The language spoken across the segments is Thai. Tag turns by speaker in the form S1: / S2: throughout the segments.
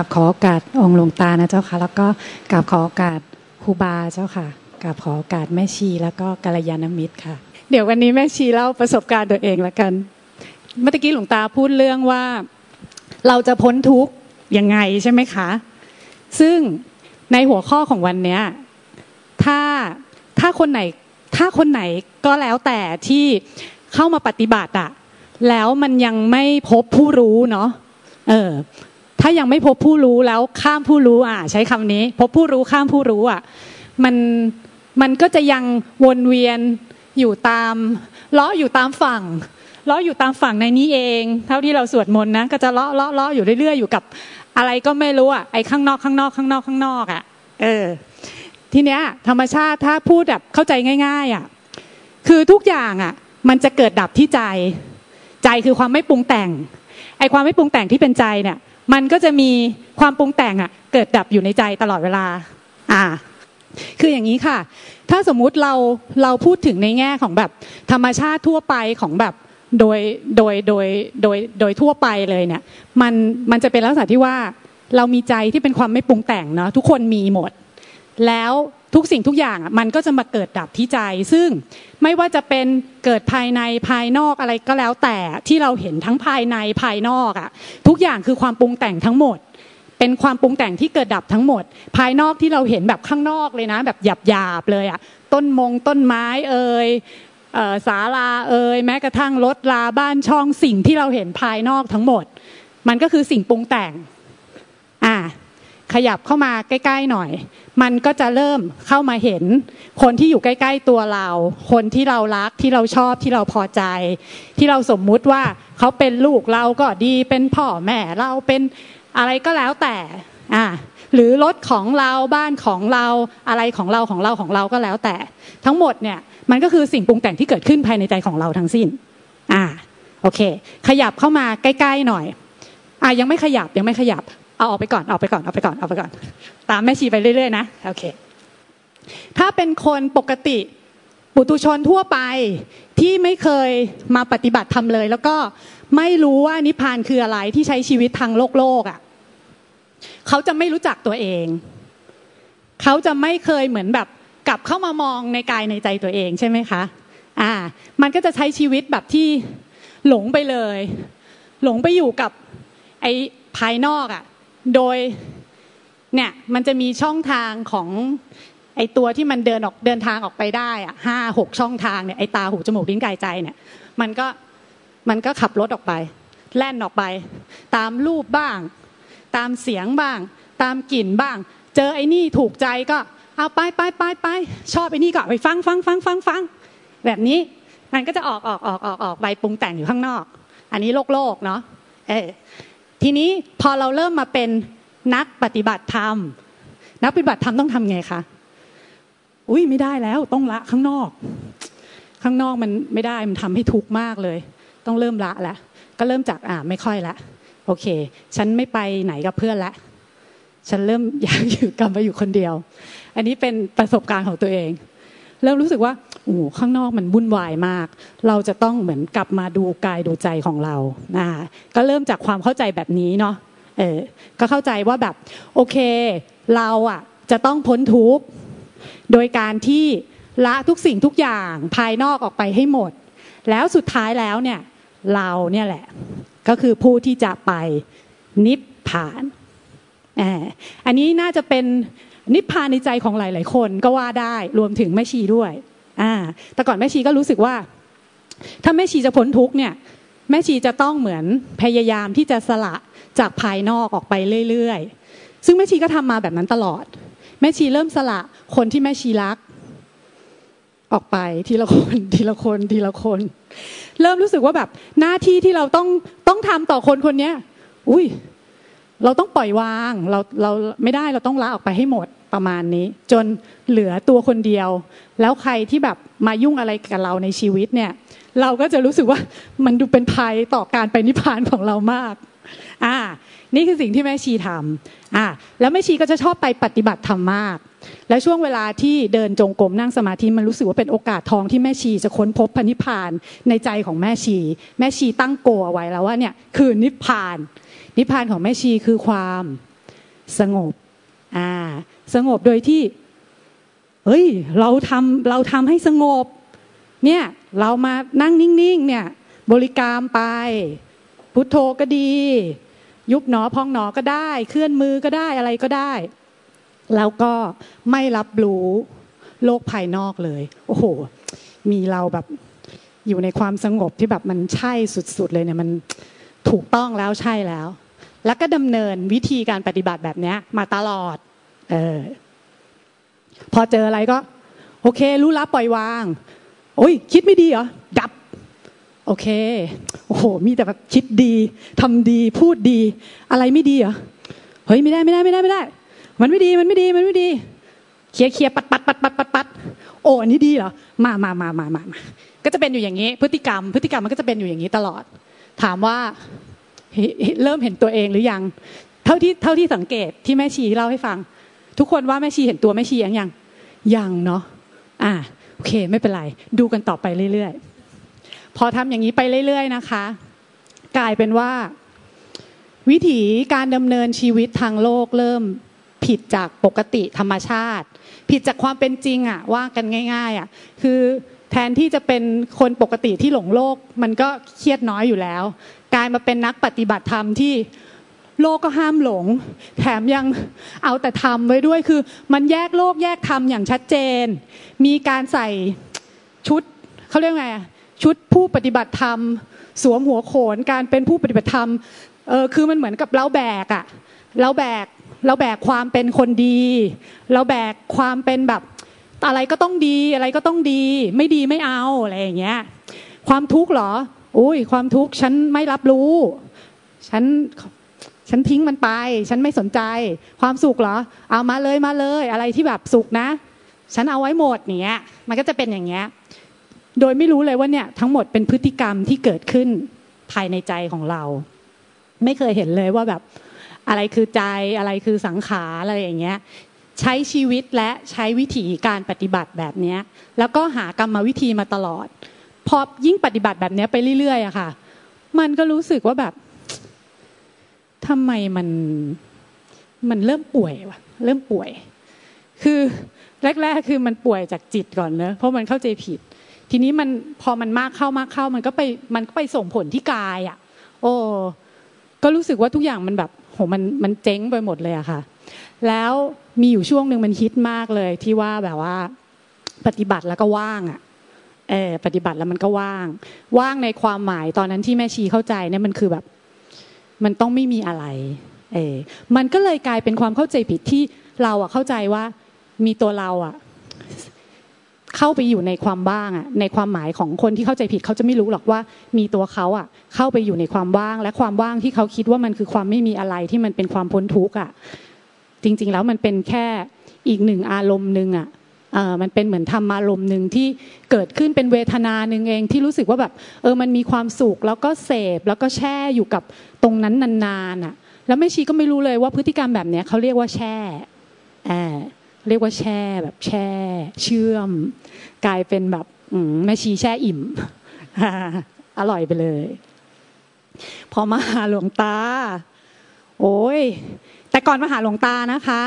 S1: กับขอโอกาสองหลวงตานะเจ้าค่ะ แล้วก็กับขอโอกาสครูบาเจ้าค่ะกับขอโอกาสแม่ชีแล้วก็กัลยาณมิตรค่ะ เดี๋ยววันนี้แม่ชีเล่าประสบการณ์ตัวเองละกัน เมื่อกี้หลวงตาพูดเรื่องว่า เราจะพ้นทุกข์ยังไงใช่ไหมคะ ซึ่งในหัวข้อของวันนี้ถ้าถ้าคนไหนถ้าคนไหนก็แล้วแต่ที่เข้ามาปฏิบัติอะแล้วมันยังไม่พบผู้รู้เนาะเออ ถ้ายังไม่พบผู้รู้แล้วข้ามผู้รู้อะใช้คำนี้ พบผู้รู้ข้ามผู้รู้อะมันมันก็จะยังวนเวียนอยู่ตามลาะอยู่ตามฝั่งลาะอยู่ตามฝั่งในนี้เอง เท่าที่เราสวดมนต์นะก็จะเลาะเลาะเลาะอยู่เรื่อยๆอยู่กับอะไรก็ไม่รู้อะไอ้ข้างนอกข้างนอกข้างนอกข้างนอกอะเออทีเนี้ยธรรมชาติถ้าพูดแบบเข้าใจง่าย ๆอะคือทุกอย่างอะมันจะเกิดดับที่ใจ ใจคือความไม่ปรุงแต่งไอ้ความไม่ปรุงแต่งที่เป็นใจเนี่ย มันก็จะมีความปรุงแต่งอะเกิดดับอยู่ในใจตลอดเวลา อ่า คืออย่างนี้ค่ะ ถ้าสมมุติเราเราพูดถึงในแง่ของแบบธรรมชาติทั่วไปของแบบโดยโดยโดยโดยโดยทั่วไปเลยเนี่ย มันมันจะเป็นลักษณะที่ว่าเรามีใจที่เป็นความไม่ปรุงแต่งเนาะทุกคนมีหมด แล้ว ทุกสิ่งทุกอย่างมันก็จะมาเกิดดับที่ใจ ซึ่งไม่ว่าจะเป็นเกิดภายในภายนอกอะไรก็แล้วแต่ที่เราเห็นทั้งภายในภายนอกอะทุกอย่างคือความปรุงแต่งทั้งหมด เป็นความปรุงแต่งที่เกิดดับทั้งหมด ภายนอกที่เราเห็นแบบข้างนอกเลยนะ แบบหยาบหยาบเลยอะต้นมงต้นไม้เอ่ยศาลาเอ่ยแม้กระทั่งรถลาบ้านช่องสิ่งที่เราเห็นภายนอกทั้งหมด มันก็คือสิ่งปรุงแต่งอ่า ขยับเข้ามาใกล้ ๆหน่อย มันก็จะเริ่มเข้ามาเห็น คนที่อยู่ใกล้ ๆ ตัวเรา คนที่เรารักที่เราชอบที่เราพอใจ ที่เราสมมุติว่าเขาเป็นลูกเราก็ดีเป็นพ่อแม่เราเป็นอะไรก็แล้วแต่อ่าหรือรถของเราบ้านของเราอะไรของเราของเราของเราก็แล้วแต่ ทั้งหมดเนี่ยมันก็คือสิ่งปรุงแต่งที่เกิดขึ้นภายในใจของเราทั้งสิ้นอ่าโอเค ขยับเข้ามาใกล้ ๆ หน่อยอ่ายังไม่ขยับยังไม่ขยับ เอาออกไปก่อนเอาไปก่อนเอาไปก่อนเอาไปก่อน ตามแม่ชีไปเรื่อยๆนะโอเค ถ้าเป็นคนปกติปุตุชนทั่วไปที่ไม่เคยมาปฏิบัติทำเลย แล้วก็ไม่รู้ว่านิพพานคืออะไรที่ใช้ชีวิตทางโลกโลกอะเขาจะไม่รู้จักตัวเอง เขาจะไม่เคยเหมือนแบบกลับเข้ามามองในกายในใจตัวเองใช่ไหมคะอ่า มันก็จะใช้ชีวิตแบบที่หลงไปเลย หลงไปอยู่กับไอ้ภายนอกอะ โดยเนี่ยมันจะมีช่องทางของไอตัวที่มันเดินออกเดินทางออกไปได้อะห้าหกช่องทางเนี่ยไอตาหูจมูกลิ้นกายใจเนี่ยมันก็มันก็ขับรถออกไป แล่นออกไป ตามรูปบ้าง ตามเสียงบ้าง ตามกลิ่นบ้าง เจอไอ้นี่ถูกใจก็เอาไปไปไปไปชอบไอ้นี่ก็ไปฟังฟังฟังฟังฟังแบบนี้มันก็จะออกออกออกออกออกใบปรุงแต่งอยู่ข้างนอก อันนี้โลกโลกเนาะเออ ทีนี้พอเราเริ่มมาเป็นนักปฏิบัติธรรม นักปฏิบัติธรรมต้องทำไงคะอุ้ยไม่ได้แล้วต้องละข้างนอก ข้างนอกมันไม่ได้มันทำให้ทุกข์มากเลย ต้องเริ่มละแล้วก็เริ่มจากอ่าไม่ค่อยละโอเค ฉันไม่ไปไหนกับเพื่อนละฉันเริ่มอยากอยู่กลับมาอยู่คนเดียว อันนี้เป็นประสบการณ์ของตัวเอง เริ่มรู้สึกว่า โอ้ข้างนอกมันวุ่นวายมาก เราจะต้องเหมือนกลับมาดูกายดูใจของเรานะก็เริ่มจากความเข้าใจแบบนี้เนาะเออก็เข้าใจว่าแบบโอเค เราอะจะต้องพ้นทุกข์โดยการที่ละทุกสิ่งทุกอย่างภายนอกออกไปให้หมด แล้วสุดท้ายแล้วเนี่ยเราเนี่ยแหละ ก็คือผู้ที่จะไปนิพพานอันนี้น่าจะเป็นนิพพานในใจของหลาย ๆ คนก็ว่าได้รวมถึงแม่ชีด้วย อ่า แต่ก่อนแม่ชีก็รู้สึกว่า ถ้าแม่ชีจะพ้นทุกเนี่ย แม่ชีจะต้องเหมือนพยายามที่จะสละจากภายนอกออกไปเรื่อยๆ ซึ่งแม่ชีก็ทำมาแบบนั้นตลอด แม่ชีเริ่มสละคนที่แม่ชีรัก ออกไปทีละคนทีละคนทีละคน เริ่มรู้สึกว่าแบบหน้าที่ที่เราต้องต้องทำต่อคนคนนี้อุ้ยเราต้องปล่อยวางเราเราไม่ได้เราต้องละออกไปให้หมดประมาณนี้ จนเหลือตัวคนเดียว แล้วใครที่แบบมายุ่งอะไรกับเราในชีวิตเนี่ย เราก็จะรู้สึกว่ามันดูเป็นภัยต่อการไปนิพพานของเรามากอ่านี่คือสิ่งที่แม่ชีทำอ่าแล้วแม่ชีก็จะชอบไปปฏิบัติธรรมมาก และช่วงเวลาที่เดินจงกรมนั่งสมาธิมันรู้สึกว่าเป็นโอกาสทองที่แม่ชีจะค้นพบพระนิพพานในใจของแม่ชี แม่ชีตั้งโกเอาไว้แล้วว่าเนี่ยคือนิพพาน นิพพานของแม่ชีคือความสงบอ่าสงบโดยที่ เฮ้ย เราทำเราทำให้สงบ เนี่ย เรามานั่งนิ่งๆ เนี่ย บริกรรมไป พุทโธก็ดี ยุบหนอพองหนอก็ได้ เคลื่อนมือก็ได้อะไรก็ได้ แล้วก็ไม่รับรู้โลกภายนอกเลย โอ้โห มีเราแบบอยู่ในความสงบที่แบบมันใช่สุดๆเลยเนี่ยมันถูกต้องแล้วใช่แล้ว แล้วก็ดำเนินวิธีการปฏิบัติแบบนี้มาตลอด เออ พอเจออะไรก็ โอเค รู้รับปล่อยวาง โอ้ยคิดไม่ดีเหรอ ดับ โอเค โอ้โห มีแต่แบบคิดดีทำดีพูดดี อะไรไม่ดีเหรอ เฮ้ยไม่ได้ไม่ได้ไม่ได้ไม่ได้ มันไม่ดีมันไม่ดีมันไม่ดี เคลียร์เคลียร์ปัดปัดปัดปัดปัดปัดโอ้อันนี้ดีเหรอ มามามามามามาก็จะเป็นอยู่อย่างนี้ พฤติกรรม พฤติกรรมมันก็จะเป็นอยู่อย่างนี้ตลอด ถามว่าเริ่มเห็นตัวเองหรือยัง เท่าที่เท่าที่สังเกตที่แม่ชีเล่าให้ฟัง ทุกคนว่าแม่ชีเห็นตัวแม่ชียังยังยังเนาะอ่าโอเค ไม่เป็นไร ดูกันต่อไปเรื่อยๆ พอทำอย่างนี้ไปเรื่อย ๆ นะคะ กลายเป็นว่า วิถีการดำเนินชีวิตทางโลกเริ่มผิดจากปกติธรรมชาติ ผิดจากความเป็นจริงอะว่ากันง่าย ๆอะคือแทนที่จะเป็นคนปกติที่หลงโลก มันก็เครียดน้อยอยู่แล้ว กลายมาเป็นนักปฏิบัติธรรมที่ โลกก็ห้ามหลง แถมยังเอาแต่ทำไว้ด้วยคือ มันแยกโลกแยกธรรมอย่างชัดเจน มีการใส่ชุดเขาเรียกไงชุดผู้ปฏิบัติธรรม สวมหัวโขนการเป็นผู้ปฏิบัติธรรมเออคือมันเหมือนกับเราแบกอะเราแบกเราแบกความเป็นคนดี เราแบกความเป็นแบบอะไรก็ต้องดีอะไรก็ต้องดี ไม่ดีไม่เอาอะไรอย่างเงี้ยความทุกข์เหรออุ้ยความทุกข์ฉันไม่รับรู้ ฉัน ฉันทิ้งมันไป ฉันไม่สนใจ ความสุขเหรอ เอามาเลยมาเลย อะไรที่แบบสุขนะ ฉันเอาไว้หมดเนี้ย มันก็จะเป็นอย่างเงี้ย โดยไม่รู้เลยว่าเนี่ยทั้งหมดเป็นพฤติกรรมที่เกิดขึ้นภายในใจของเรา ไม่เคยเห็นเลยว่าแบบอะไรคือใจอะไรคือสังขารอะไรอย่างเงี้ยใช้ชีวิตและใช้วิธีการปฏิบัติแบบนี้แล้วก็หากรรมวิธีมาตลอด พอยิ่งปฏิบัติแบบนี้ไปเรื่อยๆอะค่ะ มันก็รู้สึกว่าแบบ ทำไมมันมันเริ่มป่วยวะเริ่มป่วย คือแรก ๆ คือมันป่วยจากจิตก่อนเนอะเพราะมันเข้าใจผิด ทีนี้มันพอมันมากเข้ามากเข้า มันก็ไปมันก็ไปส่งผลที่กายอะ โอ้ก็รู้สึกว่าทุกอย่างมันแบบโหมันมันเจ๊งไปหมดเลยอะค่ะ แล้วมีอยู่ช่วงหนึ่งมันฮิตมากเลยที่ว่าแบบว่าปฏิบัติแล้วก็ว่างอะเออปฏิบัติแล้วมันก็ว่าง ว่างในความหมายตอนนั้นที่แม่ชีเข้าใจเนี่ยมันคือแบบ มันต้องไม่มีอะไรเออมันก็เลยกลายเป็นความเข้าใจผิดที่เราอะเข้าใจว่ามีตัวเราอะเข้าไปอยู่ในความว่างอะในความหมายของคนที่เข้าใจผิดเขาจะไม่รู้หรอกว่า มีตัวเขาอะเข้าไปอยู่ในความว่าง และความว่างที่เขาคิดว่ามันคือความไม่มีอะไรที่มันเป็นความพ้นทุกข์อะจริง ๆ แล้วมันเป็นแค่อีกหนึ่งอารมณ์หนึ่งอะ มันเป็นเหมือนธรรมารมณ์หนึ่งที่เกิดขึ้นเป็นเวทนาหนึ่งเองที่รู้สึกว่าแบบเออมันมีความสุขแล้วก็เสพแล้วก็แช่อยู่กับตรงนั้นนานๆอะ แล้วแม่ชีก็ไม่รู้เลยว่าพฤติกรรมแบบเนี้ยเขาเรียกว่าแช่แอเรียกว่าแช่แบบแช่ เชื่อม กลายเป็นแบบแม่ชีแช่อิ่มอร่อยไปเลย พอมาหาหลวงตา โอ้ยแต่ก่อนมาหาหลวงตานะคะ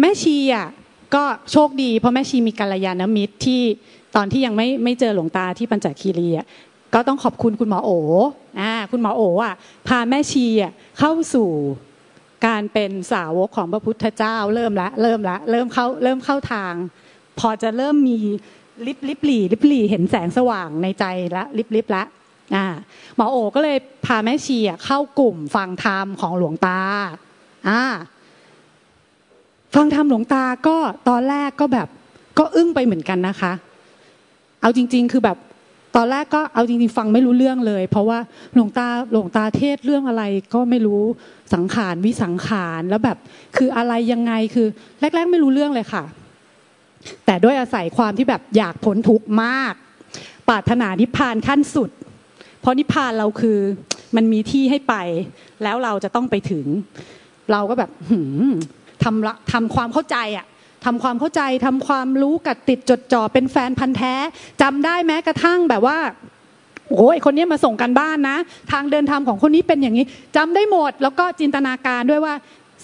S1: แม่ชีอะ ก็โชคดีเพราะแม่ชีมีกัลยาณมิตรที่ตอนที่ยังไม่ไม่เจอหลวงตาที่ปัญจคีรีอะก็ต้องขอบคุณคุณหมอโอ๋อ่าคุณหมอโอ๋อะพาแม่ชีอะเข้าสู่การเป็นสาวกของพระพุทธเจ้าเริ่มละเริ่มละเริ่มเข้าเริ่มเข้าทาง พอจะเริ่มมีลิบลิบหลีลิบหลีเห็นแสงสว่างในใจละลิบลิบละอ่าหมอโอ๋ก็เลยพาแม่ชีเข้ากลุ่มฟังธรรมของหลวงตาอ่า ฟังธรรมหลวงตาก็ตอนแรกก็แบบก็อึ้งไปเหมือนกันนะคะ เอาจริง ๆ คือแบบตอนแรกก็เอาจริงๆฟังไม่รู้เรื่องเลย เพราะว่าหลวงตาหลวงตาเทศเรื่องอะไรก็ไม่รู้สังขารวิสังขารแล้วแบบ คืออะไรยังไงคือแรก ๆ ไม่รู้เรื่องเลยค่ะ แต่ด้วยอาศัยความที่แบบอยากพ้นทุกข์มากปรารถนานิพพานขั้นสุด เพราะนิพพานเราคือมันมีที่ให้ไป แล้วเราจะต้องไปถึง เราก็แบบ ทำทำความเข้าใจอะทำความเข้าใจทำความรู้กัดติดจดจ่อเป็นแฟนพันธ์แท้จำได้แม้กระทั่งแบบว่าโอ้ยคนนี้มาส่งกันบ้านนะ ทางเดินทางของคนนี้เป็นอย่างนี้จำได้หมด แล้วก็จินตนาการด้วยว่า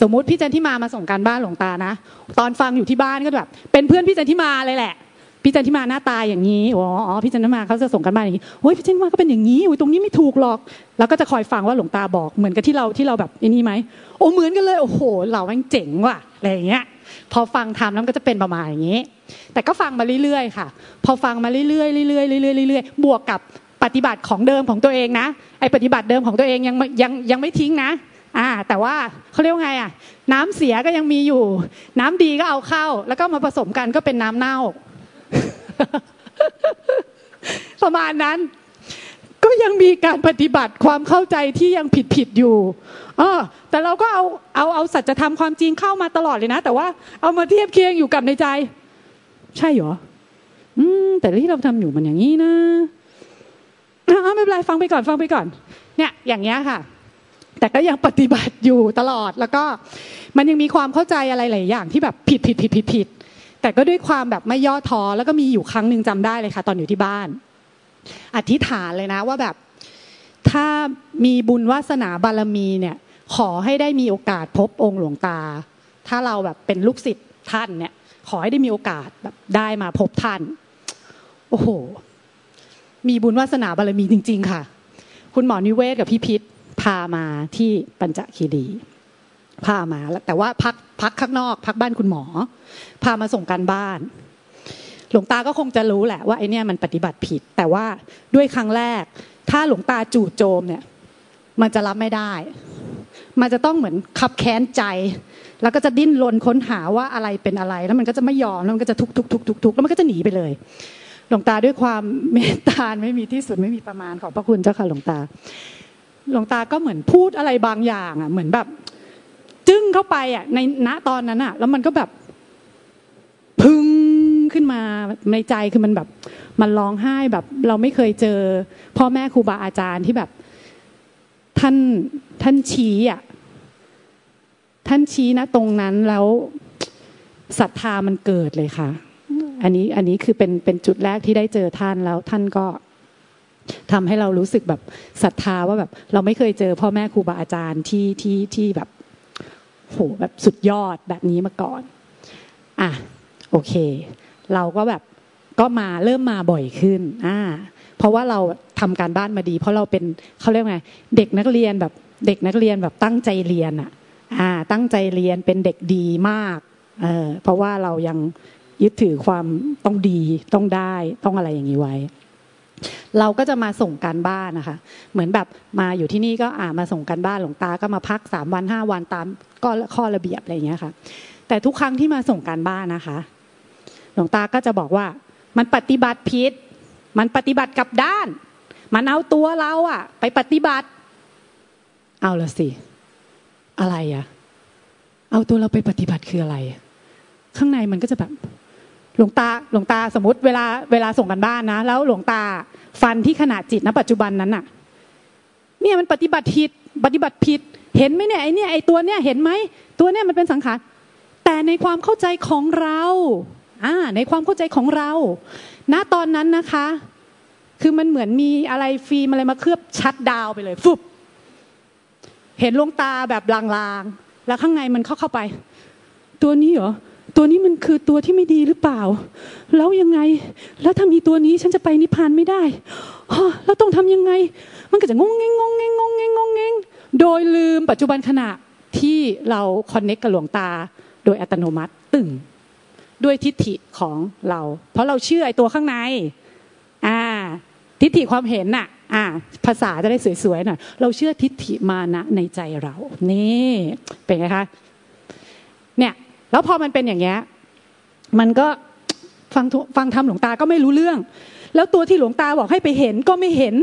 S1: สมมติพี่จันทิมามาส่งการบ้านหลวงตานะ ตอนฟังอยู่ที่บ้านก็แบบ เป็นเพื่อนพี่จันทิมาเลยแหละ พี่จันทิมาหน้าตาอย่างนี้อ๋อพี่จันทิมาเขาจะส่งกันบ้านอย่างนี้เฮ้ยพี่จันทิมาก็เป็นอย่างนี้อุ้ยตรงนี้ไม่ถูกหรอก แล้วก็จะคอยฟังว่าหลวงตาบอกเหมือนกับที่เราที่เราแบบนี่ไหมโอ้เหมือนกันเลยโอ้โหเราแม่งเจ๋งว่ะอะไรอย่างเงี้ย พอฟังทำแล้วก็จะเป็นประมาณอย่างนี้ แต่ก็ฟังมาเรื่อยๆค่ะ พอฟังมาเรื่อยๆเรื่อยๆเรื่อยๆเรื่อยๆบวกกับปฏิบัติของเดิมของตัวเองนะไอปฏิบัติเดิมของตัวเองยังยังยังไม่ทิ้งนะอ่าแต่ว่าเขาเรียกว่าไงอะน้ำเสียก็ยังมีอยู่ น้ำดีก็เอาเข้า แล้วก็มาผสมกันก็เป็นน้ำเน่า ประมาณนั้น ก็ยังมีการปฏิบัติความเข้าใจที่ยังผิดผิดอยู่เออแต่เราก็เอาเอาเอาสัจธรรมความจริงเข้ามาตลอดเลยนะ แต่ว่าเอามาเทียบเคียงอยู่กับในใจ ใช่เหรออืม แต่ที่เราทำอยู่มันอย่างนี้นะอาไม่เป็นไรฟังไปก่อนฟังไปก่อน เนี่ย อย่างเงี้ยค่ะ แต่ก็ยังปฏิบัติอยู่ตลอดแล้วก็ มันยังมีความเข้าใจอะไรหลายอย่างที่แบบผิดผิดผิดผิดผิด แต่ก็ด้วยความแบบไม่ย่อท้อแล้วก็มีอยู่ครั้งหนึ่งจำได้เลยค่ะ ตอนอยู่ที่บ้าน อธิษฐานเลยนะว่าแบบถ้ามีบุญวาสนาบารมีเนี่ย ขอให้ได้มีโอกาสพบองค์หลวงตา ถ้าเราแบบเป็นลูกศิษย์ท่านเนี่ย ขอให้ได้มีโอกาสแบบได้มาพบท่าน โอ้โห มีบุญวาสนาบารมีจริง ๆ ค่ะ คุณหมอนิเวศกับพี่พิษพามาที่ปัญจคีรีพามาแล้วแต่ว่าพักพักข้างนอก พักบ้านคุณหมอ พามาส่งการบ้าน หลวงตาก็คงจะรู้แหละว่าไอเนี่ยมันปฏิบัติผิด แต่ว่าด้วยครั้งแรก ถ้าหลวงตาจู่โจมเนี่ย มันจะรับไม่ได้ มันจะต้องเหมือนขับแค้นใจ แล้วก็จะดิ้นรนค้นหาว่าอะไรเป็นอะไร แล้วมันก็จะไม่ยอมแล้วมันก็จะทุกทุกทุกทุกทุกแล้วมันก็จะหนีไปเลยหลวงตาด้วยความเมตตาไม่มีที่สุดไม่มีประมาณขอบพระคุณเจ้าค่ะหลวงตา หลวงตาก็เหมือนพูดอะไรบางอย่างอะ เหมือนแบบ จึ้งเข้าไปอะในณตอนนั้นอะ แล้วมันก็แบบ พึ่งขึ้นมาในใจคือมันแบบ มันร้องไห้แบบ เราไม่เคยเจอ พ่อแม่ครูบาอาจารย์ที่แบบ ท่านท่านชี้อะท่านชี้นะตรงนั้นแล้วศรัทธามันเกิดเลยค่ะ อันนี้อันนี้คือเป็นเป็นจุดแรกที่ได้เจอท่านแล้วท่านก็ทำให้เรารู้สึกแบบศรัทธาว่าแบบ เราไม่เคยเจอพ่อแม่ครูบาอาจารย์ที่ที่ที่แบบโหแบบสุดยอดแบบนี้มาก่อน อะ โอเค เราก็แบบก็มาเริ่มมาบ่อยขึ้นอ่าเพราะว่าเราทำการบ้านมาดี เพราะเราเป็นเขาเรียกไงเด็กนักเรียนแบบเด็กนักเรียนแบบตั้งใจเรียนอะอ่าตั้งใจเรียนเป็นเด็กดีมากเออเพราะว่าเรายังยึดถือความต้องดีต้องได้ต้องอะไรอย่างนี้ไว้ เราก็จะมาส่งการบ้านนะคะ เหมือนแบบมาอยู่ที่นี่ก็อ่ามาส่งการบ้านหลวงตาก็มาพักสามวันห้าวันตามก็ข้อระเบียบอะไรอย่างเงี้ยค่ะ แต่ทุกครั้งที่มาส่งการบ้านนะคะ หลวงตาก็จะบอกว่า มันปฏิบัติผิด มันปฏิบัติกับด้าน มันเอาตัวเราอะไปปฏิบัติ เอาละสิ อะไรอะเอาตัวเราไปปฏิบัติคืออะไร ข้างในมันก็จะแบบหลวงตาหลวงตาสมมติเวลาเวลาส่งกันบ้านนะ แล้วหลวงตาฟันที่ขนาดจิตณปัจจุบันนั้นน่ะ เนี่ยมันปฏิบัติผิด ปฏิบัติผิด เห็นไหมเนี่ยไอเนี่ยไอตัวเนี่ยเห็นไหมตัวเนี่ยมันเป็นสังขารแต่ในความเข้าใจของเรา อ่าในความเข้าใจของเรา ณตอนนั้นนะคะ คือมันเหมือนมีอะไรฟิล์มอะไรมาเคลือบชัดดาวไปเลยฟุบเห็นลงตาแบบลางๆ แล้วข้างในมันเข้าเข้าไป ตัวนี้เหรอตัวนี้มันคือตัวที่ไม่ดีหรือเปล่า แล้วยังไง แล้วถ้ามีตัวนี้ฉันจะไปนิพพานไม่ได้แล้วต้องทำยังไง มันก็จะงงเงงงงเงงงงเงงงงงโดยลืมปัจจุบันขณะที่เราคอนเน็กกับหลวงตา โดยอัตโนมัติตึง ด้วยทิฏฐิของเรา เพราะเราเชื่อไอ้ตัวข้างใน อ่า ทิฏฐิความเห็นน่ะ อ่า ภาษาจะได้สวยๆหน่อยเราเชื่อทิฏฐิมานะในใจเรา นี่เป็นไงคะเนี่ยแล้วพอมันเป็นอย่างเงี้ยมันก็ฟังฟังทำหลวงตาก็ไม่รู้เรื่อง แล้วตัวที่หลวงตาบอกให้ไปเห็นก็ไม่เห็น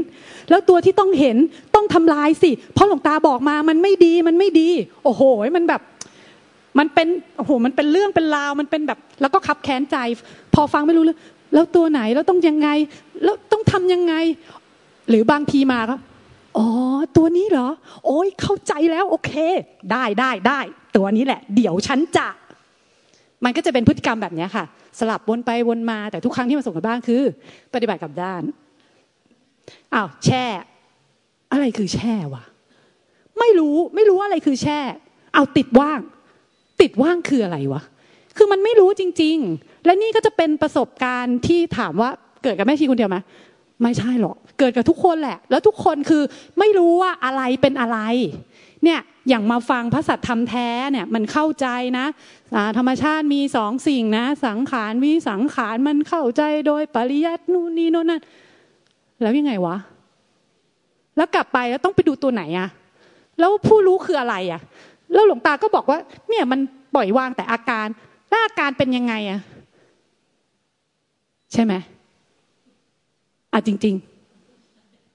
S1: แล้วตัวที่ต้องเห็นต้องทำลายสิ เพราะหลวงตาบอกมามันไม่ดีมันไม่ดี โอ้โหมันแบบ มันเป็นโอ้โหมันเป็นเรื่องเป็นราวมันเป็นแบบ แล้วก็ขับแค้นใจ พอฟังไม่รู้เรื่องแล้วตัวไหนแล้วต้องยังไง แล้วต้องทำยังไง หรือบางทีมาก็อ๋อตัวนี้เหรอ โอ้ยเข้าใจแล้วโอเค ได้ได้ได้ตัวนี้แหละ เดี๋ยวฉันจะ มันก็จะเป็นพฤติกรรมแบบนี้ค่ะ สลับวนไปวนมาแต่ทุกครั้งที่มาส่งกับบ้านคือ ปฏิบัติกับด้านอ้าวแช่ อะไรคือแช่วะไม่รู้ไม่รู้ว่าอะไรคือแช่ เอาติดว่าง ติดว่างคืออะไรวะ คือมันไม่รู้จริง ๆ และนี่ก็จะเป็นประสบการณ์ที่ถามว่าเกิดกับแม่ชีคนเดียวไหมไม่ใช่หรอก เกิดกับทุกคนแหละ แล้วทุกคนคือไม่รู้ว่าอะไรเป็นอะไร เนี่ยอย่างมาฟังพระสัตธรรมแท้เนี่ยมันเข้าใจนะธรรมชาติมีสองสิ่งนะ สังขารวิสังขารมันเข้าใจโดยปริยัตินู่นนี่โน่นนั่นแล้วยังไงวะ แล้วกลับไปแล้วต้องไปดูตัวไหนอะแล้วผู้รู้คืออะไรอะ แล้วหลวงตาก็บอกว่า เนี่ยมันปล่อยวางแต่อาการแล้วอาการเป็นยังไงอะใช่ไหมอะจริง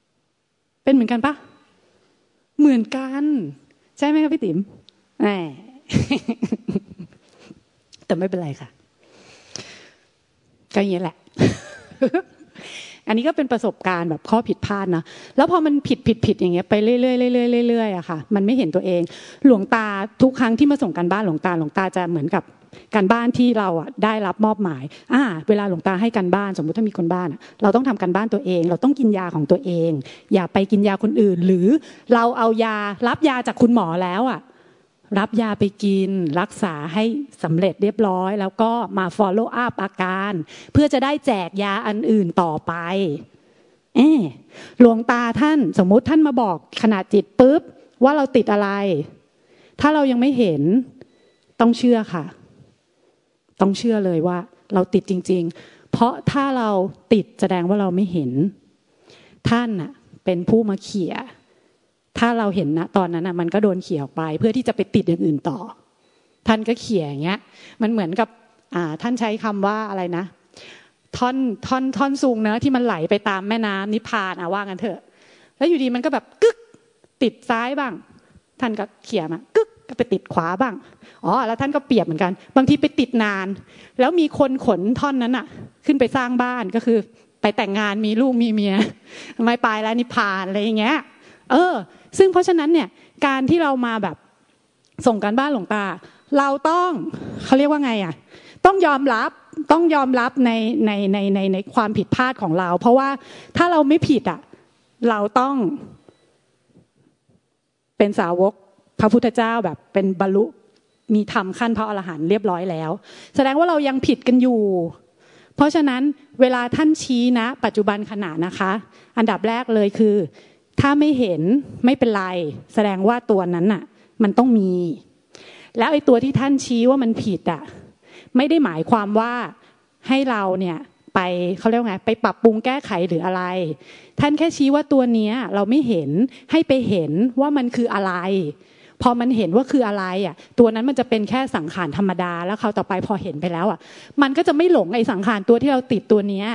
S1: ๆ เป็นเหมือนกันปะเหมือนกัน ใช่ไหมครับพี่ติ๋มแหมแต่ไม่เป็นไรค่ะ ก็อย่างนี้แหละ อันนี้ก็เป็นประสบการณ์แบบข้อผิดพลาดนะแล้วพอมันผิดผิดผิดอย่างเงี้ยไปเรื่อยเรื่อยเรื่อยเรื่อยอะค่ะ มันไม่เห็นตัวเอง หลวงตาทุกครั้งที่มาส่งกันบ้านหลวงตาหลวงตาจะเหมือนกับการบ้านที่เราอะได้รับมอบหมายอ่าเวลาหลวงตาให้การบ้านสมมุติถ้ามีคนบ้าน เราต้องทำการบ้านตัวเอง เราต้องกินยาของตัวเอง อย่าไปกินยาคนอื่น หรือเราเอายารับยาจากคุณหมอแล้วอะ รับยาไปกิน รักษาให้สำเร็จเรียบร้อย แล้วก็มา follow up อาการ เพื่อจะได้แจกยาอันอื่นต่อไปเอหลวงตาท่านสมมุติท่านมาบอกขนาดจิตปุ๊บ ว่าเราติดอะไร ถ้าเรายังไม่เห็นต้องเชื่อค่ะ ต้องเชื่อเลยว่า เราติดจริง ๆ เพราะถ้าเราติดแสดงว่าเราไม่เห็น ท่านน่ะเป็นผู้มาเขี่ย ถ้าเราเห็นนะตอนนั้นน่ะมันก็โดนเขี่ยออกไป เพื่อที่จะไปติดอย่างอื่นต่อ ท่านก็เขี่ยอย่างเงี้ย มันเหมือนกับอ่าท่านใช้คำว่าอะไรนะ ท่อนท่อนท่อนสูงเนะที่มันไหลไปตามแม่น้ำนิพานอะว่ากันเถอะ แล้วอยู่ดีมันก็แบบกึกติดซ้ายบ้าง ท่านก็เขี่ยมากึกก็ไปติดขวาบ้างอ๋อแล้วท่านก็เปรียบเหมือนกัน บางทีไปติดนาน แล้วมีคนขนท่อนนั้นอะขึ้นไปสร้างบ้านก็คือ ไปแต่งงานมีลูกมีเมียไม่ไปแล้วนิพานอะไรอย่างเงี้ย เออ ซึ่งเพราะฉะนั้นเนี่ยการที่เรามาแบบส่งการบ้านหลวงตา เราต้องเขาเรียกว่าไงอะต้องยอมรับต้องยอมรับในในในในในความผิดพลาดของเรา เพราะว่าถ้าเราไม่ผิดอะเราต้องเป็นสาวกพระพุทธเจ้าแบบเป็นบรรลุมีธรรมขั้นพระอรหันต์เรียบร้อยแล้ว แสดงว่าเรายังผิดกันอยู่ เพราะฉะนั้นเวลาท่านชี้นะ ปัจจุบันขณะนะคะ อันดับแรกเลยคือ ถ้าไม่เห็นไม่เป็นไร แสดงว่าตัวนั้นน่ะ มันต้องมี แล้วไอ้ตัวที่ท่านชี้ว่ามันผิดอะ ไม่ได้หมายความว่าให้เราเนี่ยไปเขาเรียกไงไปปรับปรุงแก้ไขหรืออะไร ท่านแค่ชี้ว่าตัวเนี้ย เราไม่เห็นให้ไปเห็นว่ามันคืออะไร พอมันเห็นว่าคืออะไรอะ ตัวนั้นมันจะเป็นแค่สังขารธรรมดา แล้วเขาต่อไปพอเห็นไปแล้วอะ มันก็จะไม่หลงไอ้สังขารตัวที่เราติดตัวเนี้ย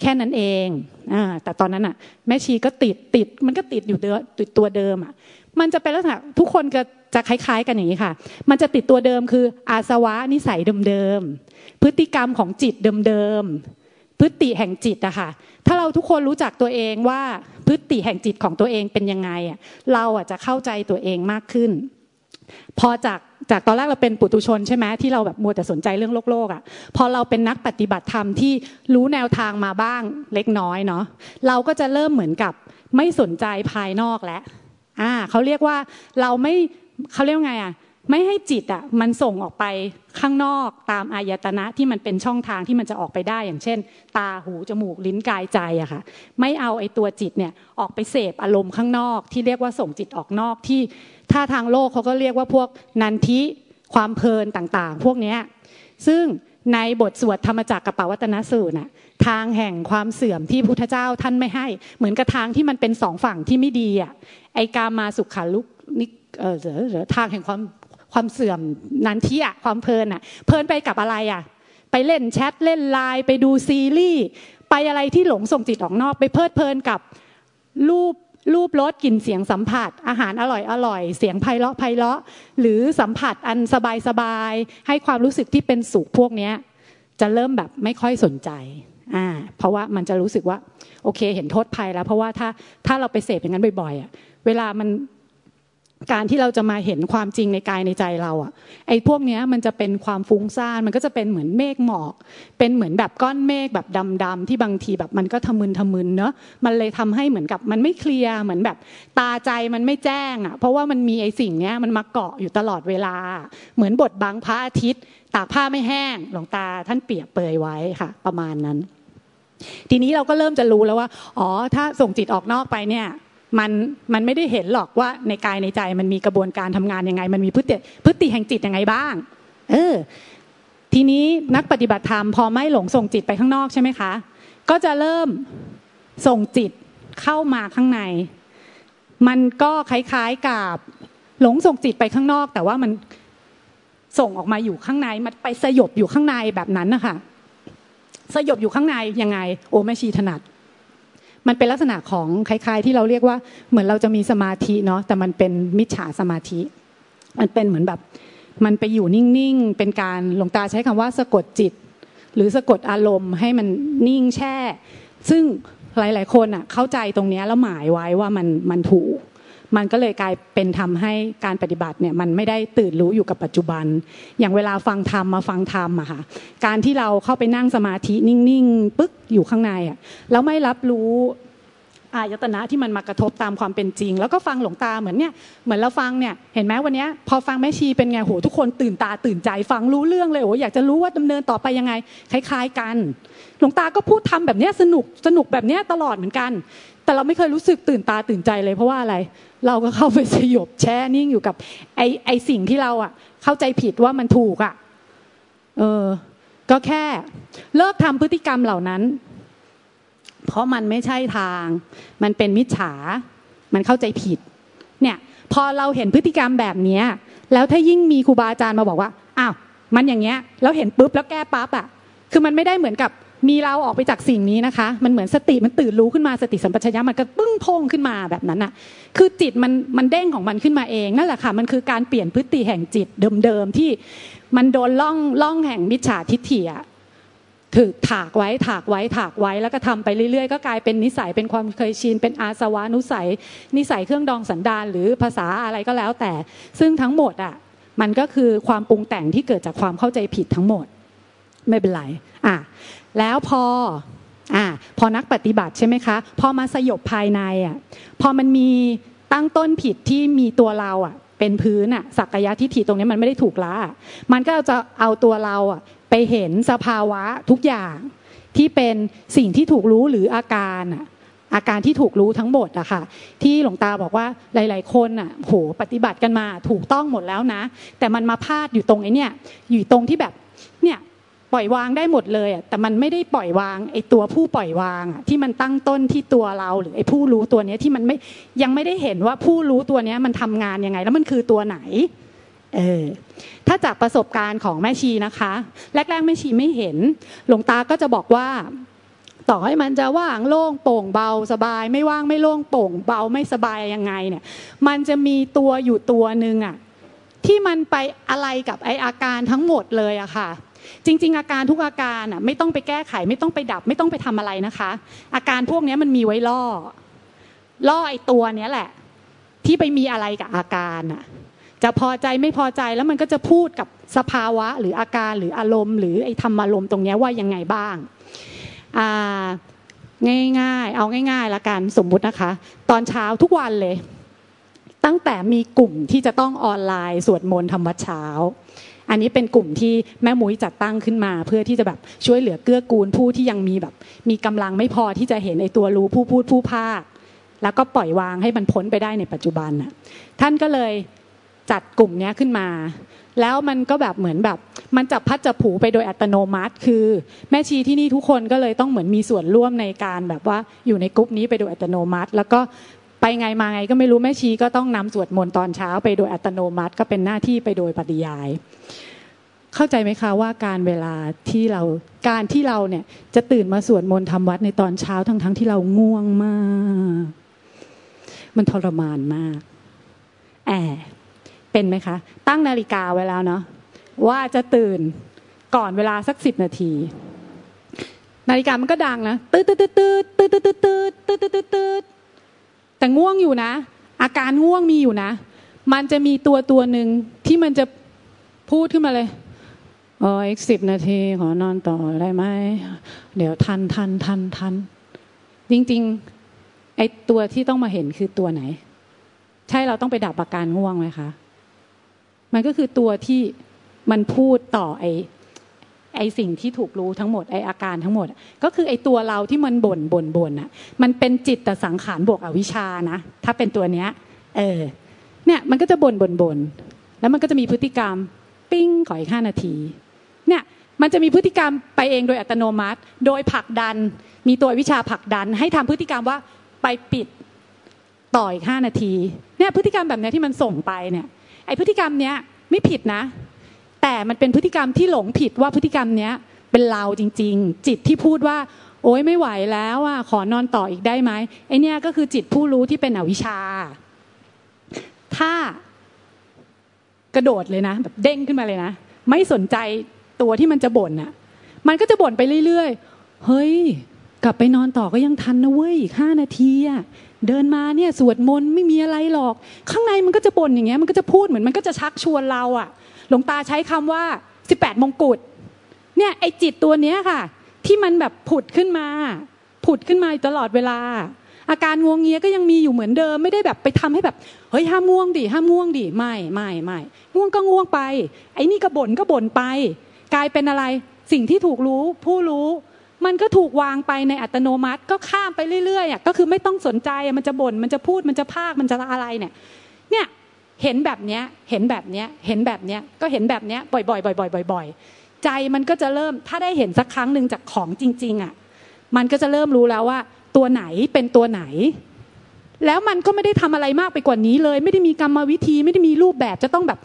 S1: แค่นั้นเองอแต่ตอนนั้นอะ แม่ชีก็ติดติดมันก็ติดอยู่เดิมติดตัวเดิมอะ มันจะเป็นลักษณะทุกคนก็จะคล้าย ๆ กันอย่างนี้ค่ะ มันจะติดตัวเดิมคือ อาสวะนิสัยเดิมๆพฤติกรรมของจิตเดิมๆพฤติแห่งจิตอะค่ะ ถ้าเราทุกคนรู้จักตัวเองว่าพฤติแห่งจิตของตัวเองเป็นยังไงอะเราอะจะเข้าใจตัวเองมากขึ้น พอจาก จากตอนแรกเราเป็นปุตุชนใช่ไหมที่เราแบบมัวแต่สนใจเรื่องโลกโลกอะพอเราเป็นนักปฏิบัติธรรมที่รู้แนวทางมาบ้างเล็กน้อยเนาะเราก็จะเริ่มเหมือนกับไม่สนใจภายนอกแล้วอ่าเขาเรียกว่าเราไม่เขาเรียกไงอะไม่ให้จิตอะมันส่งออกไปข้างนอกตามอายตนะที่มันเป็นช่องทางที่มันจะออกไปได้อย่างเช่น ตาหูจมูกลิ้นกายใจอะค่ะ ไม่เอาไอ้ตัวจิตเนี่ยออกไปเสพอารมณ์ข้างนอก ที่เรียกว่าส่งจิตออกนอกที่ ถ้าทางโลกเขาก็เรียกว่าพวกนันทิความเพลินต่างๆ พวกนี้ซึ่งในบทสวดธรรมจักรกับปวัตนสูตรน่ะทางแห่งความเสื่อมที่พุทธเจ้าท่านไม่ให้ เหมือนกับทางที่มันเป็นสองฝั่งที่ไม่ดีอะไอกามาสุขาลุกนี่เออหรือทางแห่งความความเสื่อมนันทีอะความเพลินอะเพลินไปกับอะไรอะไปเล่นแชทเล่นไลน์ไปดูซีรีส์ไปอะไรที่หลงส่งจิตออกนอก ไปเพลิดเพลินกับรูป รูปรสกลิ่นเสียงสัมผัส อาหารอร่อยอร่อย เสียงไพเราะไพเราะ หรือสัมผัสอันสบายสบายให้ความรู้สึกที่เป็นสุขพวกนี้จะเริ่มแบบไม่ค่อยสนใจอ่าเพราะว่ามันจะรู้สึกว่า โอเค เห็นโทษภัยแล้ว เพราะว่าถ้าถ้าเราไปเสพอย่างนั้นบ่อยๆอะเวลามัน การที่เราจะมาเห็นความจริงในกายในใจเราอะไอ้พวกเนี้ยมันจะเป็นความฟุ้งซ่านมันก็จะเป็นเหมือนเมฆหมอก เป็นเหมือนแบบก้อนเมฆแบบดำๆที่บางทีแบบมันก็ทะมึนทะมึนเนอะมันเลยทำให้เหมือนกับมันไม่เคลียร์เหมือนแบบตาใจมันไม่แจ้งอะเพราะว่ามันมีไอ้สิ่งเนี้ยมันมาเกาะอยู่ตลอดเวลา เหมือนบทบังพระอาทิตย์ ตากผ้าไม่แห้งหลวงตาท่านเปียกเปยไว้ค่ะ ประมาณนั้น ทีนี้เราก็เริ่มจะรู้แล้วว่าอ๋อถ้าส่งจิตออกนอกไปเนี่ย มันมันไม่ได้เห็นหรอกว่าในกายในใจมันมีกระบวนการทำงานยังไง มันมีพฤติพฤติแห่งจิตยังไงบ้าง เออ ทีนี้นักปฏิบัติธรรมพอไม่หลงส่งจิตไปข้างนอกใช่ไหมคะ ก็จะเริ่มส่งจิตเข้ามาข้างใน มันก็คล้ายๆกับหลงส่งจิตไปข้างนอก แต่ว่ามันส่งออกมาอยู่ข้างใน มันไปสยบอยู่ข้างในแบบนั้นนะคะสยบอยู่ข้างในยังไง โอ้แม่ชีถนัด มันเป็นลักษณะของคล้าย ๆ ที่เราเรียกว่าเหมือนเราจะมีสมาธิเนาะแต่มันเป็นมิจฉาสมาธิ มันเป็นเหมือนแบบ มันไปอยู่นิ่งๆเป็นการหลวงตาใช้คำว่าสะกดจิต หรือสะกดอารมณ์ให้มันนิ่งแช่ ซึ่งหลาย ๆ คนอะเข้าใจตรงนี้แล้วหมายไว้ว่ามันมันถูก มันก็เลยกลายเป็นทำให้การปฏิบัติเนี่ยมันไม่ได้ตื่นรู้อยู่กับปัจจุบัน อย่างเวลาฟังธรรมมาฟังธรรมอะค่ะการที่เราเข้าไปนั่งสมาธินิ่งๆปึ๊กอยู่ข้างในอะแล้วไม่รับรู้อายตนะที่มันมากระทบตามความเป็นจริง แล้วก็ฟังหลวงตาเหมือนเนี่ยเหมือนเราฟังเนี่ยเห็นไหมวันนี้พอฟังแม่ชีเป็นไงโหทุกคนตื่นตาตื่นใจฟังรู้เรื่องเลยโอ้อยากจะรู้ว่าดำเนินต่อไปยังไงคล้าย ๆกัน หลวงตาก็พูดทำแบบนี้สนุกสนุกแบบนี้ตลอดเหมือนกัน แต่เราไม่เคยรู้สึกตื่นตาตื่นใจเลย เพราะว่าอะไร เราก็เข้าไปสยบแช่นิ่งอยู่กับไอไอสิ่งที่เราอะ เข้าใจผิดว่ามันถูกอะ เออ ก็แค่เลิกทำพฤติกรรมเหล่านั้น เพราะมันไม่ใช่ทาง มันเป็นมิจฉา มันเข้าใจผิด เนี่ย พอเราเห็นพฤติกรรมแบบนี้แล้วถ้ายิ่งมีครูบาอาจารย์มาบอกว่าอ้าวมันอย่างเงี้ย แล้วเห็นปุ๊บแล้วแก้ปั๊บอะ คือมันไม่ได้เหมือนกับ มีเราออกไปจากสิ่งนี้นะคะ มันเหมือนสติมันตื่นรู้ขึ้นมาสติสัมปชัญญะมันก็ปึ้งพงขึ้นมาแบบนั้นอะคือจิตมันมันเด้งของมันขึ้นมาเองนั่นแหละค่ะมันคือการเปลี่ยนพฤติแห่งจิตเดิมๆที่มันโดนล่องล่องแห่งมิจฉาทิฏฐิอะถือถากไว้ถากไว้ถากไว้แล้วก็ทำไปเรื่อยๆ ก็กลายเป็นนิสัยเป็นความเคยชินเป็นอาสวะนุสัย นิสัยเครื่องดองสันดานหรือภาษาอะไรก็แล้วแต่ ซึ่งทั้งหมดอะมันก็คือความปรุงแต่งที่เกิดจากความเข้าใจผิดทั้งหมด ไม่เป็นไรอะแล้วพออะพอนักปฏิบัติใช่ไหมคะพอมาสยบภายในอะพอมันมีตั้งต้นผิดที่มีตัวเราอะเป็นพื้นอะสักยะทิฏฐิตรงนี้มันไม่ได้ถูกละมันก็จะเอาตัวเราอะไปเห็นสภาวะทุกอย่างที่เป็นสิ่งที่ถูกรู้หรืออาการอะอาการที่ถูกรู้ทั้งหมดอะค่ะที่หลวงตาบอกว่าหลาย ๆ คนอะโหปฏิบัติกันมาถูกต้องหมดแล้วนะ แต่มันมาพลาดอยู่ตรงไอ้เนี่ยอยู่ตรงที่แบบ ปล่อยวางได้หมดเลยอะแต่มันไม่ได้ปล่อยวางไอ้ตัวผู้ปล่อยวางอะที่มันตั้งต้นที่ตัวเราหรือไอ้ผู้รู้ตัวเนี้ยที่มันไม่ยังไม่ได้เห็นว่าผู้รู้ตัวเนี้ยมันทำงานยังไง แล้วมันคือตัวไหนเออถ้าจากประสบการณ์ของแม่ชีนะคะ แรกๆแม่ชีไม่เห็นหลวงตาก็จะบอกว่า ต่อให้มันจะว่างโล่งโป่งเบาสบาย ไม่ว่างไม่โล่งโป่งเบาไม่สบายยังไงเนี่ย มันจะมีตัวอยู่ตัวหนึ่งอะที่มันไปอะไรกับไออาการทั้งหมดเลยอะค่ะ จริง ๆ อาการทุกอาการอะไม่ต้องไปแก้ไข ไม่ต้องไปดับ ไม่ต้องไปทำอะไรนะคะ อาการพวกนี้มันมีไว้ล่อ ล่อไอตัวเนี้ยแหละ ที่ไปมีอะไรกับอาการอะจะพอใจไม่พอใจแล้วมันก็จะพูดกับสภาวะ หรืออาการหรืออารมณ์ หรือไอ้ธรรมอารมณ์ตรงนี้ว่ายังไงบ้างง่ายๆ เอาง่ายๆละกันสมมุตินะคะ ตอนเช้าทุกวันเลย ตั้งแต่มีกลุ่มที่จะต้องออนไลน์สวดมนต์ทำวัดเช้า อันนี้เป็นกลุ่มที่แม่มุ้ยจัดตั้งขึ้นมา เพื่อที่จะแบบช่วยเหลือเกื้อกูลผู้ที่ยังมีแบบ มีกำลังไม่พอที่จะเห็นไอ้ตัวรู้ผู้พูดผู้ภาค แล้วก็ปล่อยวางให้มันพ้นไปได้ในปัจจุบันน่ะท่านก็เลยจัดกลุ่มนี้ขึ้นมา แล้วมันก็แบบเหมือนแบบ มันจับพัดจับผูไปโดยอัตโนมัติ คือ แม่ชีที่นี่ทุกคนก็เลยต้องเหมือนมีส่วนร่วมในการแบบว่าอยู่ในกลุ่มนี้ไปโดยอัตโนมัติ แล้วก็ ไปไงมาไงก็ไม่รู้แม่ชีก็ต้องนำสวดมนต์ตอนเช้าไปโดยอัตโนมัติก็เป็นหน้าที่ไปโดยปฏิยาย เข้าใจไหมคะว่าการเวลาที่เราการที่เราเนี่ยจะตื่นมาสวดมนต์ทำวัดในตอนเช้าทั้งทั้งที่เราง่วงมาก มันทรมานมากแอบเป็นไหมคะ ตั้งนาฬิกาไว้แล้วเนาะว่าจะตื่นก่อนเวลาสักสิบนาที นาฬิกามันก็ดังนะตืดตืดตืดตืดตืดตืดตืดตืดตืดตืด แต่ง่วงอยู่นะ อาการง่วงมีอยู่นะ มันจะมีตัวตัวหนึ่งที่มันจะพูดขึ้นมาเลยอ๋ออีกสิบนาทีขอนอนต่อได้ไหมเดี๋ยวทันทันทันทันจริงๆไอตัวที่ต้องมาเห็นคือตัวไหน ใช่เราต้องไปดับอาการง่วงไหมคะมันก็คือตัวที่มันพูดต่อไอ ไอสิ่งที่ถูกรู้ทั้งหมดไออาการทั้งหมด ก็คือไอตัวเราที่มันบ่นบ่นบ่นอะ มันเป็นจิตแต่สังขารบวกอวิชานะ ถ้าเป็นตัวเนี้ย เออ เนี่ยมันก็จะบ่นบ่นบ่นแล้วมันก็จะมีพฤติกรรมปิ้งขออีกห้านาที เนี่ยมันจะมีพฤติกรรมไปเองโดยอัตโนมัติ โดยผลักดัน มีตัววิชาผลักดัน ให้ทำพฤติกรรมว่าไปปิดต่ออีกห้านาที เนี่ยพฤติกรรมแบบนี้ที่มันส่งไปเนี่ย ไอพฤติกรรมเนี้ยไม่ผิดนะ แต่มันเป็นพฤติกรรมที่หลงผิดว่าพฤติกรรมเนี้ยเป็นเราจริง ๆ จิตที่พูดว่า โอ๊ยไม่ไหวแล้วอะขอนอนต่ออีกได้ไหมไอเนี้ยก็คือจิตผู้รู้ที่เป็นอวิชชา ถ้ากระโดดเลยนะแบบเด้งขึ้นมาเลยนะ ไม่สนใจตัวที่มันจะบ่นอะ มันก็จะบ่นไปเรื่อยๆ เฮ้ย กลับไปนอนต่อก็ยังทันนะเว้ยอีกห้านาทีอะเดินมาเนี่ยสวดมนต์ไม่มีอะไรหรอก ข้างในมันก็จะบ่นอย่างเงี้ยมันก็จะพูดเหมือนมันก็จะชักชวนเราอะ หลวงตาใช้คำว่าสิบแปดมงกุฎเนี่ยไอจิตตัวเนี้ยค่ะ ที่มันแบบผุดขึ้นมา ผุดขึ้นมาตลอดเวลา อาการงวงเงียก็ยังมีอยู่เหมือนเดิม ไม่ได้แบบไปทำให้แบบเฮ้ยห้ามง่วงดิห้ามง่วงดิไม่ไม่ไม่ง่วงก็ง่วงไป ไอ้นี่ก็บ่นก็บ่นไป กลายเป็นอะไรสิ่งที่ถูกรู้ผู้รู้มันก็ถูกวางไปในอัตโนมัติก็ข้ามไปเรื่อยๆอะก็คือไม่ต้องสนใจมันจะบ่นมันจะพูดมันจะพากมันจะอะไรเนี่ย เห็นแบบเนี้ยเห็นแบบเนี้ยเห็นแบบเนี้ยก็เห็นแบบเนี้ยบ่อยๆบ่อยๆบ่อยๆใจมันก็จะเริ่มถ้าได้เห็นสักครั้งหนึ่งจากของจริง ๆอะมันก็จะเริ่มรู้แล้วว่า ตัวไหนเป็นตัวไหน แล้วมันก็ไม่ได้ทำอะไรมากไปกว่านี้เลย ไม่ได้มีกรรมวิธีไม่ได้มีรูปแบบจะต้องแบบ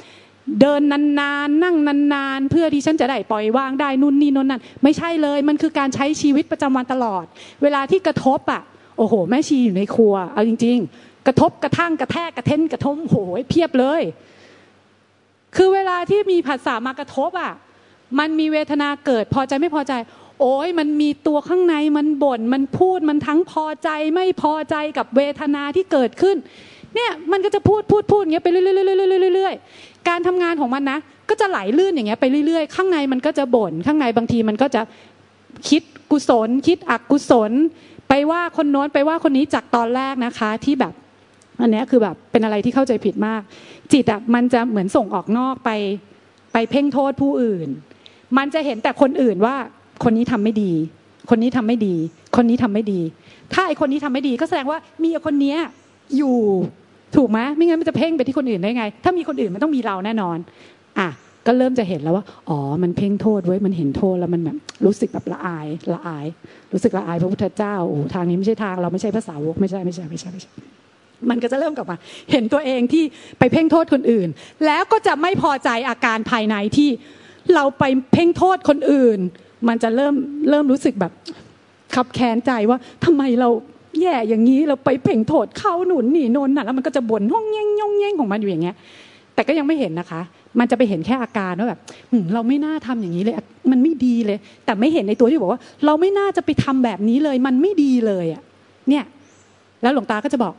S1: เดินนานๆ นั่งนานๆ เพื่อที่ฉันจะได้ปล่อยวางได้นู่นนี่นนั่นไม่ใช่เลย มันคือการใช้ชีวิตประจำวันตลอด เวลาที่กระทบอะโอ้โห แม่ชีอยู่ในครัว เอาจริง ๆ กระทบกระทั่งกระแทกกระเท้นกระทมโหยเพียบเลย คือเวลาที่มีผัสสะมากระทบอะมันมีเวทนาเกิดพอใจไม่พอใจ โอ้ยมันมีตัวข้างในมันบ่นมันพูดมันทั้งพอใจไม่พอใจกับเวทนาที่เกิดขึ้น เนี่ยมันก็จะพูดพูดพูดอย่างเงี้ยไปเรื่อยๆการทำงานของมันนะก็จะไหลลื่นอย่างเงี้ยไปเรื่อยๆ ข้างในมันก็จะบ่นข้างในบางทีมันก็จะคิดกุศล คิดอกุศล ไปว่าคนโน้นไปว่าคนนี้จากตอนแรกนะคะที่แบบ อันนี้คือแบบเป็นอะไรที่เข้าใจผิดมาก จิตอะมันจะเหมือนส่งออกนอกไปไปเพ่งโทษผู้อื่น มันจะเห็นแต่คนอื่นว่าคนนี้ทำไม่ดี คนนี้ทำไม่ดี คนนี้ทำไม่ดี ถ้าไอคนนี้ทำไม่ดีก็แสดงว่ามีคนเนี้ยอยู่ถูกไหมไม่งั้นมันจะเพ่งไปที่คนอื่นได้ไง ถ้ามีคนอื่นมันต้องมีเราแน่นอน อะก็เริ่มจะเห็นแล้วว่า อ๋อ มันเพ่งโทษไว้มันเห็นโทษแล้วมันแบบรู้สึกแบบละอายละอาย รู้สึกละอายพระพุทธเจ้า โอ้ทางนี้ไม่ใช่ทางเราไม่ใช่ภาษาวกไม่ใช่ไม่ใช่ไม่ใช่ไม่ใช่ มันก็จะเริ่มกลับมา เห็นตัวเองที่ไปเพ่งโทษคนอื่น แล้วก็จะไม่พอใจอาการภายในที่เราไปเพ่งโทษคนอื่น มันจะเริ่มเริ่มรู้สึกแบบขับแค้นใจว่าทำไมเราแย่อย่างนี้เราไปเพ่งโทษเขาหนุนหนีนนน่ะแล้วมันก็จะบ่นห้องแย่งย่องแย่งของมันอยู่อย่างเงี้ย แต่ก็ยังไม่เห็นนะคะ มันจะไปเห็นแค่อาการว่าแบบเราไม่น่าทำอย่างนี้เลย มันไม่ดีเลย แต่ไม่เห็นในตัวที่บอกว่า เราไม่น่าจะไปทำแบบนี้เลย มันไม่ดีเลยอะเนี่ย แล้วหลวงตาก็จะบอก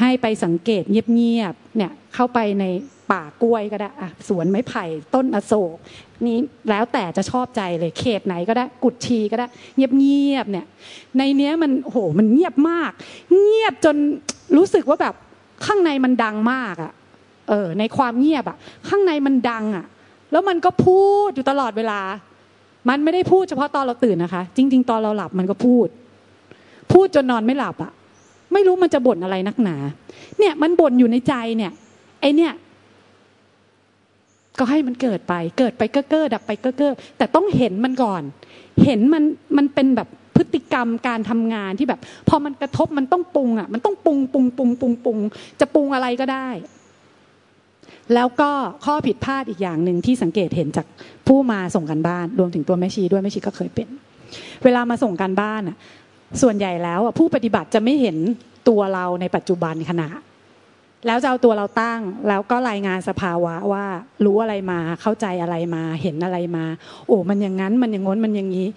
S1: ให้ไปสังเกตเงียบๆเนี่ยเข้าไปในป่ากล้วยก็ได้อะสวนไม้ไผ่ต้นอโศก นี้แล้วแต่จะชอบใจเลยเขตไหนก็ได้กุดชีก็ได้ เงียบๆเนี่ย ในเนี้ยมันโหมันเงียบมาก เงียบจนรู้สึกว่าแบบข้างในมันดังมากอะเออในความเงียบอะข้างในมันดังอะแล้วมันก็พูดอยู่ตลอดเวลา มันไม่ได้พูดเฉพาะตอนเราตื่นนะคะ จริง ๆ ตอนเราหลับมันก็พูด พูดจนนอนไม่หลับอะ ไม่รู้มันจะบ่นอะไรนักหนา เนี่ยมันบ่นอยู่ในใจเนี่ยไอเนี่ยก็ให้มันเกิดไป เกิดไปเก้อเก้อดับไปเก้อเก้อแต่ต้องเห็นมันก่อน เห็นมันมันเป็นแบบพฤติกรรมการทำงานที่แบบ พอมันกระทบมันต้องปรุงอะ มันต้องปรุงปรุงปรุงปรุงปรุงจะปรุงอะไรก็ได้ แล้วก็ข้อผิดพลาดอีกอย่างหนึ่งที่สังเกตเห็นจากผู้มาส่งกันบ้าน รวมถึงตัวแม่ชีด้วยแม่ชีก็เคยเป็น เวลามาส่งกันบ้านอะ ส่วนใหญ่แล้วผู้ปฏิบัติจะไม่เห็นตัวเราในปัจจุบันขณะ แล้วจะเอาตัวเราตั้งแล้วก็รายงานสภาวะว่ารู้อะไรมาเข้าใจอะไรมาเห็นอะไรมา โอ้มันอย่างนั้นมันอย่างง้นมันอย่างนี้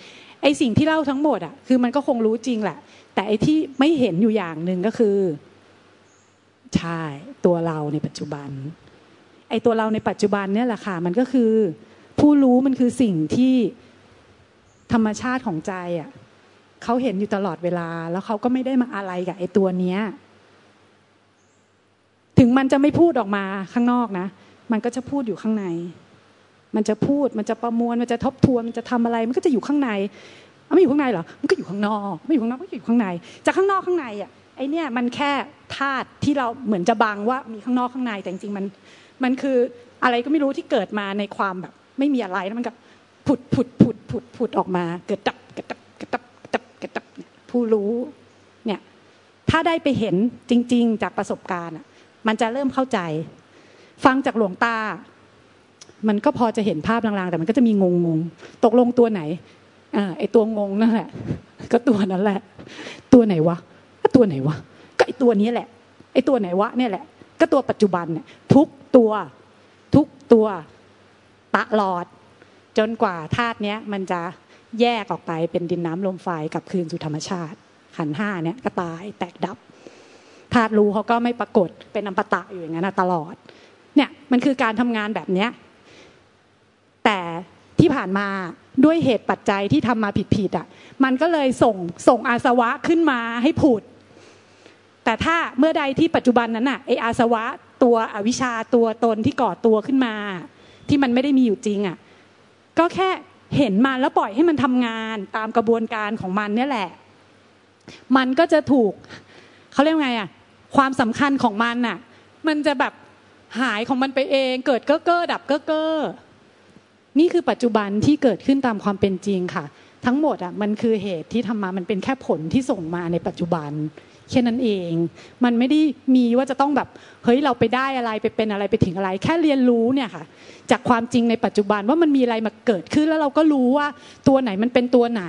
S1: ไอสิ่งที่เล่าทั้งหมดอะคือมันก็คงรู้จริงแหละ แต่ไอที่ไม่เห็นอยู่อย่างหนึ่งก็คือใช่ตัวเราในปัจจุบัน ไอตัวเราในปัจจุบันเนี่ยแหละค่ะมันก็คือ ผู้รู้มันคือสิ่งที่ธรรมชาติของใจอะ เขาเห็นอยู่ตลอดเวลา แล้วเขาก็ไม่ได้มาอะไรกับไอ้ตัวเนี้ย ถึงมันจะไม่พูดออกมาข้างนอกนะ มันก็จะพูดอยู่ข้างใน มันจะพูด มันจะประมวล มันจะทบทวน มันจะทำอะไร มันก็จะอยู่ข้างในไม่อยู่ข้างในเหรอ มันก็อยู่ข้างนอก ไม่อยู่ข้างนอก ก็อยู่ข้างใน จากข้างนอกข้างในอะ ไอเนี่ยมันแค่ธาตุที่เราเหมือนจะบังว่ามีข้างนอกข้างใน แต่จริงๆมัน มันคืออะไรก็ไม่รู้ที่เกิดมาในความแบบ ไม่มีอะไรแล้วมันก็ผุดผุดผุดผุดผุดออกมา เกิดดับ ผู้รู้เนี่ยถ้าได้ไปเห็นจริง ๆ จากประสบการณ์มันจะเริ่มเข้าใจ ฟังจากหลวงตา มันก็พอจะเห็นภาพลางๆ แต่มันก็จะมีงงๆตกลงตัวไหนอ่าไอตัวงงนั่นแหละ ก็ตัวนั้นแหละ ตัวไหนวะก็ตัวไหนวะก็ไอตัวนี้แหละ ไอตัวไหนวะเนี่ยแหละ ก็ตัวปัจจุบันเนี่ยทุกตัว ทุกตัวตลอด จนกว่าธาตุเนี้ยมันจะ แยกออกไปเป็นดินน้ำลมไฟกับคืนสู่ธรรมชาติ ขันห้าเนี่ยก็ตายแตกดับธาตุรู้เขาก็ไม่ปรากฏเป็นอัมปตะอยู่อย่างนั้นตลอด เนี่ยมันคือการทำงานแบบเนี้ยแต่ที่ผ่านมาด้วยเหตุปัจจัยที่ทำมาผิดๆอะ มันก็เลยส่งส่งอาสวะขึ้นมาให้ผุด แต่ถ้าเมื่อใดที่ปัจจุบันนั้นอะไออาสวะตัวอวิชชาตัวตนที่ก่อตัวขึ้นมา ที่มันไม่ได้มีอยู่จริงอะ ก็แค่ เห็นมันแล้วปล่อยให้มันทำงานตามกระบวนการของมันเนี่ยแหละ มันก็จะถูกเขาเรียกไงอะความสำคัญของมันน่ะ มันจะแบบหายของมันไปเอง เกิดเก้อเก้อดับเก้อเก้อนี่คือปัจจุบันที่เกิดขึ้นตามความเป็นจริงค่ะ ทั้งหมดอะมันคือเหตุที่ทำมามันเป็นแค่ผลที่ส่งมาในปัจจุบัน แค่นั้นเอง มันไม่ได้มีว่าจะต้องแบบเฮ้ยเราไปได้อะไรไปเป็นอะไรไปถึงอะไร แค่เรียนรู้เนี่ยค่ะ จากความจริงในปัจจุบันว่ามันมีอะไรมาเกิดขึ้นแล้วเราก็รู้ว่าตัวไหนมันเป็นตัวไหน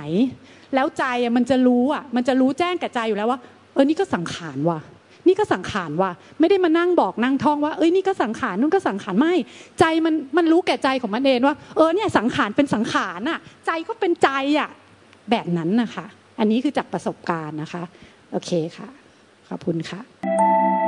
S1: แล้วใจมันจะรู้อะมันจะรู้แจ้งกับใจอยู่แล้วว่า เออนี่ก็สังขารว่ะนี่ก็สังขารว่ะไม่ได้มานั่งบอกนั่งท่องว่าเอ้ยนี่ก็สังขารนู่นก็สังขารไม่ ใจมันมันรู้แก่ใจของมันเองว่า เออเนี่ยสังขารเป็นสังขารอะ ใจก็เป็นใจอะแบบนั้นนะคะ อันนี้คือจากประสบการณ์นะคะ โอเคค่ะ ขอบคุณค่ะ